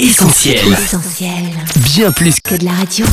Essentiel. Essentiel. Bien plus Que de la radio.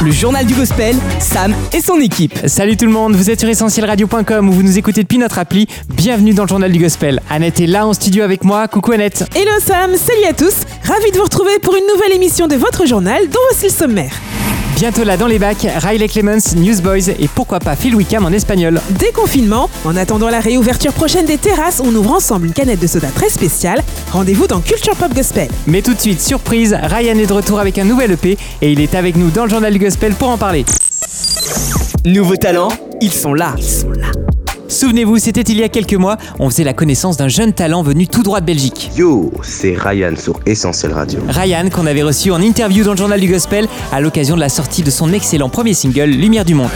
Le journal du gospel, Sam et son équipe. Salut tout le monde, vous êtes sur essentielradio.com où vous nous écoutez depuis notre appli. Bienvenue dans le journal du gospel. Annette est là en studio avec moi. Coucou Annette. Hello Sam, salut à tous, ravi de vous retrouver pour une nouvelle émission de votre journal dont voici le sommaire. Bientôt là dans les bacs, Riley Clemens, Newsboys et pourquoi pas Phil Wickham en espagnol. Déconfinement, en attendant la réouverture prochaine des terrasses, on ouvre ensemble une canette de soda très spéciale. Rendez-vous dans Culture Pop Gospel. Mais tout de suite, surprise, Ryan est de retour avec un nouvel EP et il est avec nous dans le journal du gospel pour en parler. Nouveaux talents, ils sont là. Souvenez-vous, c'était il y a quelques mois, on faisait la connaissance d'un jeune talent venu tout droit de Belgique. Yo, c'est Ryan sur Essentiel Radio. Ryan, qu'on avait reçu en interview dans le journal du gospel à l'occasion de la sortie de son excellent premier single, Lumière du Monde.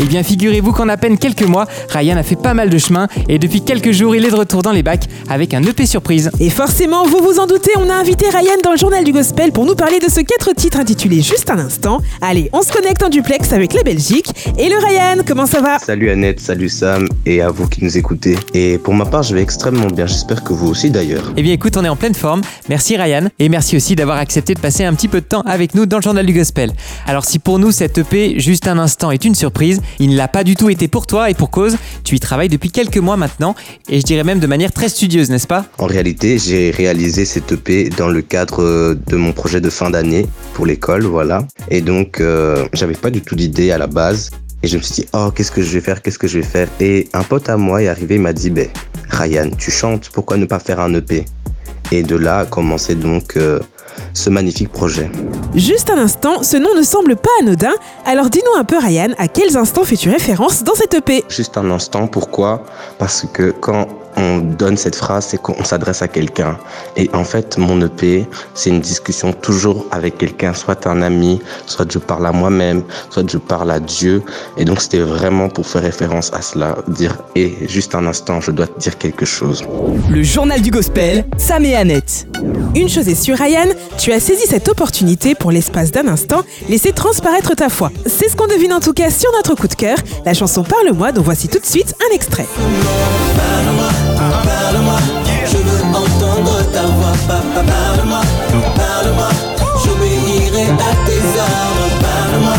Eh bien, figurez-vous qu'en à peine quelques mois, Ryan a fait pas mal de chemin et depuis quelques jours, il est de retour dans les bacs avec un EP surprise. Et forcément, vous vous en doutez, on a invité Ryan dans le journal du gospel pour nous parler de ce quatre titres intitulé Juste un instant. Allez, on se connecte en duplex avec la Belgique. Et le Ryan, comment ça va? Salut Annette, salut Sam et à vous qui nous écoutez. Et pour ma part, je vais extrêmement bien, j'espère que vous aussi d'ailleurs. Eh bien, écoute, on est en pleine forme. Merci Ryan et merci aussi d'avoir accepté de passer un petit peu de temps avec nous dans le journal du gospel. Alors, si pour nous cette EP Juste un instant est une surprise, il ne l'a pas du tout été pour toi et pour cause. Tu y travailles depuis quelques mois maintenant et je dirais même de manière très studieuse, n'est-ce pas? En réalité, j'ai réalisé cette EP dans le cadre euh, de mon projet de fin d'année pour l'école, voilà. Et donc, euh, j'avais pas du tout d'idée à la base. Et je me suis dit, oh, qu'est-ce que je vais faire, qu'est-ce que je vais faire? Et un pote à moi est arrivé, il m'a dit, ben, Ryan, tu chantes, pourquoi ne pas faire un EP Et de là a commencé donc euh, ce magnifique projet. Juste un instant, ce nom ne semble pas anodin. Alors dis-nous un peu Ryan, à quels instants fais-tu référence dans cette EP Juste un instant, pourquoi? Parce que quand on donne cette phrase, c'est qu'on s'adresse à quelqu'un. Et en fait, mon EP, c'est une discussion toujours avec quelqu'un, soit un ami, soit je parle à moi-même, soit je parle à Dieu. Et donc, c'était vraiment pour faire référence à cela, dire, et juste un instant, je dois te dire quelque chose. Le journal du gospel, Sam et Annette. Une chose est sûre Ryan, tu as saisi cette opportunité pour l'espace d'un instant, laisser transparaître ta foi. C'est ce qu'on devine en tout cas sur notre coup de cœur, la chanson Parle-moi dont voici tout de suite un extrait. Je veux entendre ta voix, papa, parle-moi, parle-moi. J'obéirai à tes ordres, parle-moi,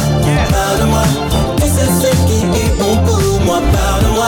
parle-moi. Tu sais ce qui est bon pour moi, parle-moi.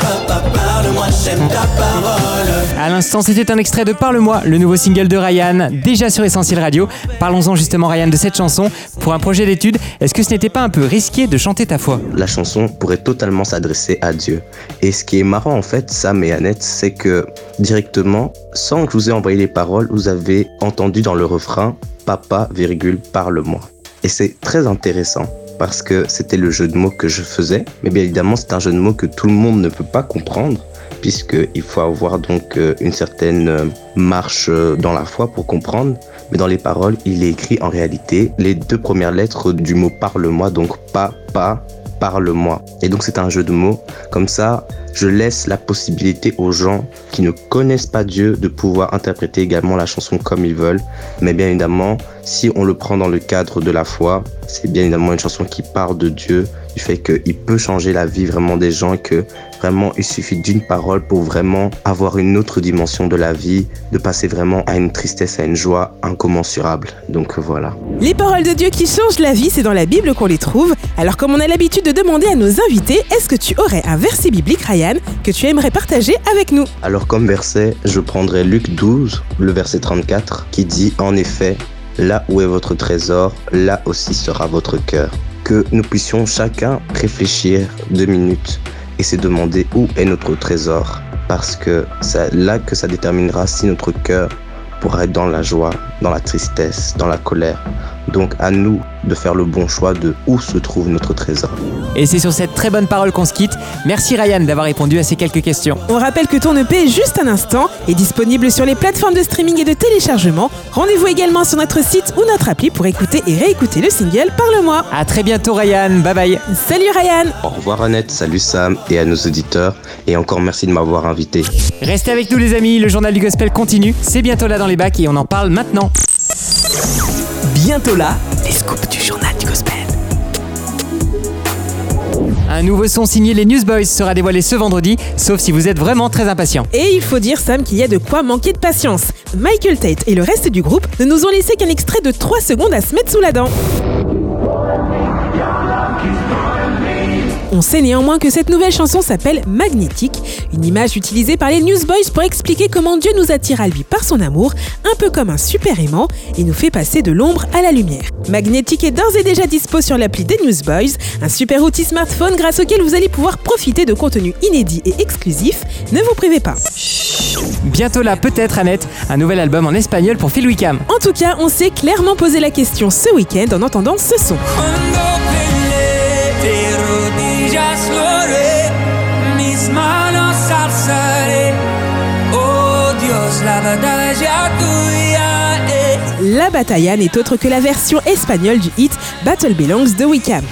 Papa, parle-moi, j'aime ta parole. À l'instant, c'était un extrait de Parle-moi, le nouveau single de Ryan, déjà sur Essentiel Radio. Parlons-en justement, Ryan, de cette chanson. Pour un projet d'étude, est-ce que ce n'était pas un peu risqué de chanter ta foi? La chanson pourrait totalement s'adresser à Dieu. Et ce qui est marrant, en fait, Sam et Annette, c'est que directement, sans que je vous ai envoyé les paroles, vous avez entendu dans le refrain Papa, virgule, parle-moi. Et c'est très intéressant parce que c'était le jeu de mots que je faisais. Mais bien évidemment, c'est un jeu de mots que tout le monde ne peut pas comprendre puisqu'il faut avoir donc euh, une certaine euh, marche euh, dans la foi pour comprendre. Mais dans les paroles, il est écrit en réalité les deux premières lettres du mot parle-moi, donc pas, pas, parle-moi. Et donc c'est un jeu de mots. Comme ça, je laisse la possibilité aux gens qui ne connaissent pas Dieu de pouvoir interpréter également la chanson comme ils veulent. Mais bien évidemment, si on le prend dans le cadre de la foi, c'est bien évidemment une chanson qui parle de Dieu, du fait qu'il peut changer la vie vraiment des gens et que vraiment il suffit d'une parole pour vraiment avoir une autre dimension de la vie, de passer vraiment à une tristesse, à une joie incommensurable. Donc voilà. Les paroles de Dieu qui changent la vie, c'est dans la Bible qu'on les trouve. Alors comme on a l'habitude de demander à nos invités, est-ce que tu aurais un verset biblique Ryan que tu aimerais partager avec nous? Alors comme verset, je prendrai Luc 12, le verset 34, qui dit en effet, là où est votre trésor, là aussi sera votre cœur. Que nous puissions chacun réfléchir deux minutes et se demander où est notre trésor. Parce que c'est là que ça déterminera si notre cœur pourra être dans la joie, dans la tristesse, dans la colère. Donc à nous de faire le bon choix de où se trouve notre trésor. Et c'est sur cette très bonne parole qu'on se quitte. Merci Ryan d'avoir répondu à ces quelques questions. On rappelle que ton EP Juste un instant est disponible sur les plateformes de streaming et de téléchargement. Rendez-vous également sur notre site ou notre appli pour écouter et réécouter le single Parle-moi. À très bientôt Ryan, bye bye. Salut Ryan Au revoir Annette, salut Sam et à nos auditeurs. Et encore merci de m'avoir invité. Restez avec nous les amis, le journal du gospel continue. C'est bientôt là dans les bacs et on en parle maintenant. Bientôt là, les scoops du journal du gospel. Un nouveau son signé les Newsboys sera dévoilé ce vendredi, sauf si vous êtes vraiment très impatient. Et il faut dire, Sam, qu'il y a de quoi manquer de patience. Michael Tate et le reste du groupe ne nous ont laissé qu'un extrait de 3 secondes à se mettre sous la dent. On sait néanmoins que cette nouvelle chanson s'appelle Magnétique, une image utilisée par les Newsboys pour expliquer comment Dieu nous attire à lui par son amour, un peu comme un super aimant, et nous fait passer de l'ombre à la lumière. Magnétique est d'ores et déjà dispo sur l'appli des Newsboys, un super outil smartphone grâce auquel vous allez pouvoir profiter de contenus inédits et exclusifs. Ne vous privez pas. Bientôt là, peut-être Annette, un nouvel album en espagnol pour Phil Wickham. En tout cas, on s'est clairement posé la question ce week-end en entendant ce son. La batalla n'est autre que la version espagnole du hit Battle Belongs de Wickham.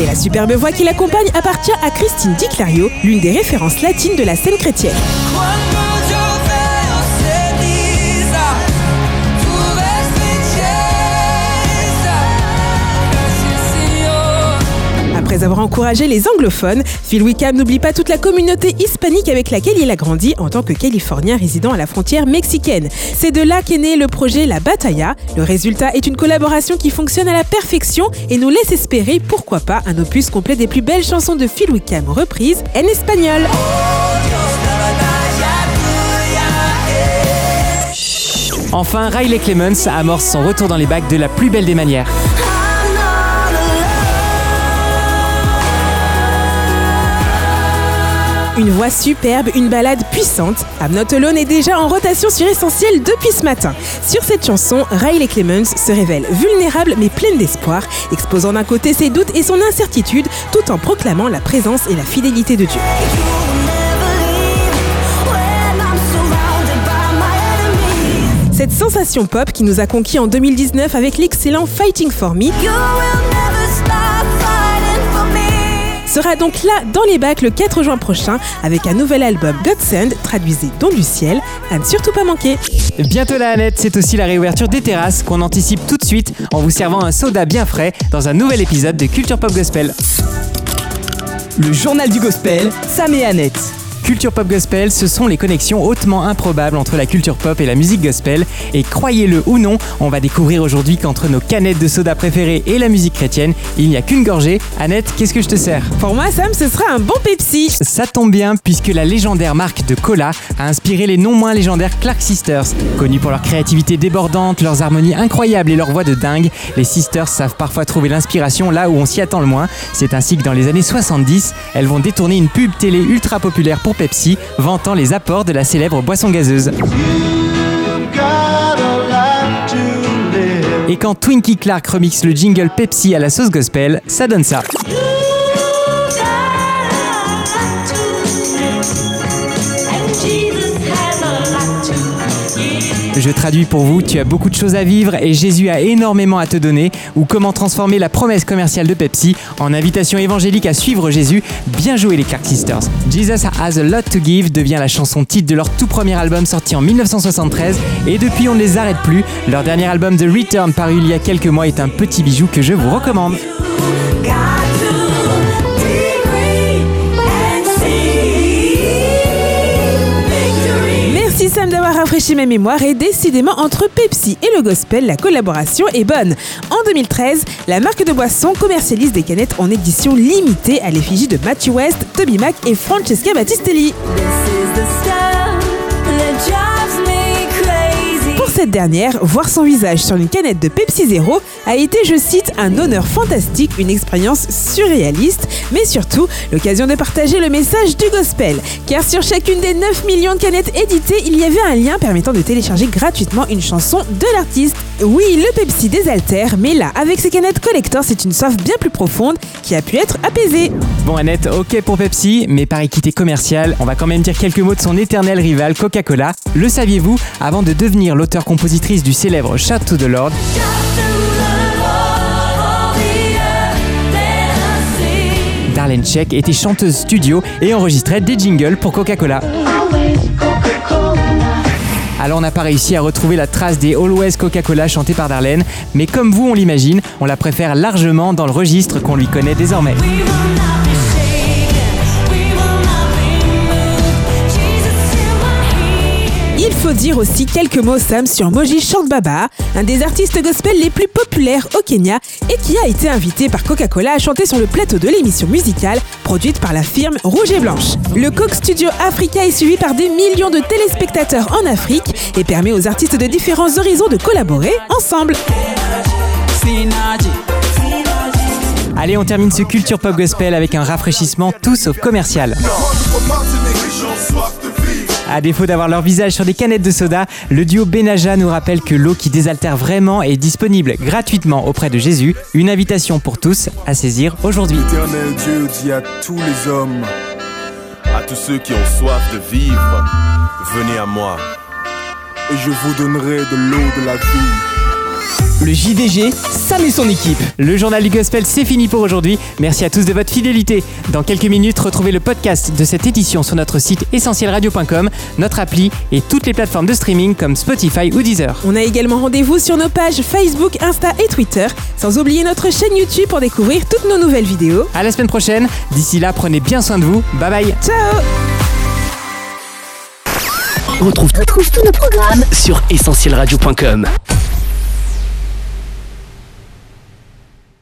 Et la superbe voix qui l'accompagne appartient à Christine Di Clario, l'une des références latines de la scène chrétienne. Après avoir encouragé les anglophones, Phil Wickham n'oublie pas toute la communauté hispanique avec laquelle il a grandi en tant que Californien résidant à la frontière mexicaine. C'est de là qu'est né le projet La Batalla. Le résultat est une collaboration qui fonctionne à la perfection et nous laisse espérer, pourquoi pas, un opus complet des plus belles chansons de Phil Wickham reprises en espagnol. Enfin, Riley Clemens amorce son retour dans les bacs de la plus belle des manières. Une voix superbe, une balade puissante. I'm Alone est déjà en rotation sur Essentiel depuis ce matin. Sur cette chanson, Riley Clemens se révèle vulnérable mais pleine d'espoir, exposant d'un côté ses doutes et son incertitude, tout en proclamant la présence et la fidélité de Dieu. Cette sensation pop qui nous a conquis en 2019 avec l'excellent Fighting For Me sera donc là dans les bacs le 4 juin prochain avec un nouvel album Godsend, traduisé Don du ciel, à ne surtout pas manquer. Bientôt la Annette, c'est aussi la réouverture des terrasses qu'on anticipe tout de suite en vous servant un soda bien frais dans un nouvel épisode de Culture Pop Gospel. Le journal du gospel, Sam et Annette. Culture Pop Gospel, ce sont les connexions hautement improbables entre la culture pop et la musique gospel. Et croyez-le ou non, on va découvrir aujourd'hui qu'entre nos canettes de soda préférées et la musique chrétienne, il n'y a qu'une gorgée. Annette, qu'est-ce que je te sers? Pour moi, Sam, ce sera un bon Pepsi. Ça tombe bien puisque la légendaire marque de cola a inspiré les non moins légendaires Clark Sisters. Connus pour leur créativité débordante, leurs harmonies incroyables et leur voix de dingue, les Sisters savent parfois trouver l'inspiration là où on s'y attend le moins. C'est ainsi que dans les années 70, elles vont détourner une pub télé ultra populaire pour Pepsi, vantant les apports de la célèbre boisson gazeuse. Et quand Twinkie Clark remixe le jingle Pepsi à la sauce gospel, ça donne ça. Je traduis pour vous, tu as beaucoup de choses à vivre et Jésus a énormément à te donner, ou comment transformer la promesse commerciale de Pepsi en invitation évangélique à suivre Jésus. Bien joué les Clark Sisters. Jesus has a lot to give devient la chanson titre de leur tout premier album sorti en 1973 et depuis on ne les arrête plus. Leur dernier album The Return paru il y a quelques mois est un petit bijou que je vous recommande. Sam d'avoir rafraîchi ma mémoire et décidément entre Pepsi et le gospel, la collaboration est bonne. En 2013, la marque de boisson commercialise des canettes en édition limitée à l'effigie de Matthew West, Toby Mac et Francesca Battistelli. Cette dernière, voir son visage sur une canette de Pepsi Zero a été, je cite, un honneur fantastique, une expérience surréaliste, mais surtout l'occasion de partager le message du gospel. Car sur chacune des 9 millions de canettes éditées, il y avait un lien permettant de télécharger gratuitement une chanson de l'artiste. Oui, le Pepsi désaltère, mais là, avec ces canettes collector, c'est une soif bien plus profonde qui a pu être apaisée. Bon Annette, ok pour Pepsi, mais par équité commerciale, on va quand même dire quelques mots de son éternel rival Coca-Cola. Le saviez-vous Avant de devenir l'auteur-compositrice du célèbre Shout to the Darlene Check était chanteuse studio et enregistrait des jingles pour Coca-Cola. Alors on n'a pas réussi à retrouver la trace des Always Coca-Cola chantée par Darlene, mais comme vous on l'imagine, on la préfère largement dans le registre qu'on lui connaît désormais. Dire aussi quelques mots, Sam, sur Moji Chante Baba, un des artistes gospel les plus populaires au Kenya et qui a été invité par Coca-Cola à chanter sur le plateau de l'émission musicale produite par la firme Rouge et Blanche. Le Coke Studio Africa est suivi par des millions de téléspectateurs en Afrique et permet aux artistes de différents horizons de collaborer ensemble. Allez, on termine ce culture pop gospel avec un rafraîchissement tout sauf commercial. À défaut d'avoir leur visage sur des canettes de soda, le duo Benaja nous rappelle que l'eau qui désaltère vraiment est disponible gratuitement auprès de Jésus. Une invitation pour tous à saisir aujourd'hui. Dieu dit à tous les hommes, à tous ceux qui ont soif de vivre, venez à moi, et je vous donnerai de l'eau de la vie. Le JDG, Sam et son équipe. Le journal du gospel, c'est fini pour aujourd'hui. Merci à tous de votre fidélité. Dans quelques minutes, retrouvez le podcast de cette édition sur notre site essentielradio.com, notre appli et toutes les plateformes de streaming comme Spotify ou Deezer. On a également rendez-vous sur nos pages Facebook, Insta et Twitter, sans oublier notre chaîne YouTube pour découvrir toutes nos nouvelles vidéos. À la semaine prochaine. D'ici là, prenez bien soin de vous. Bye bye. Ciao Retrouve, retrouve tous nos programmes sur essentielradio.com.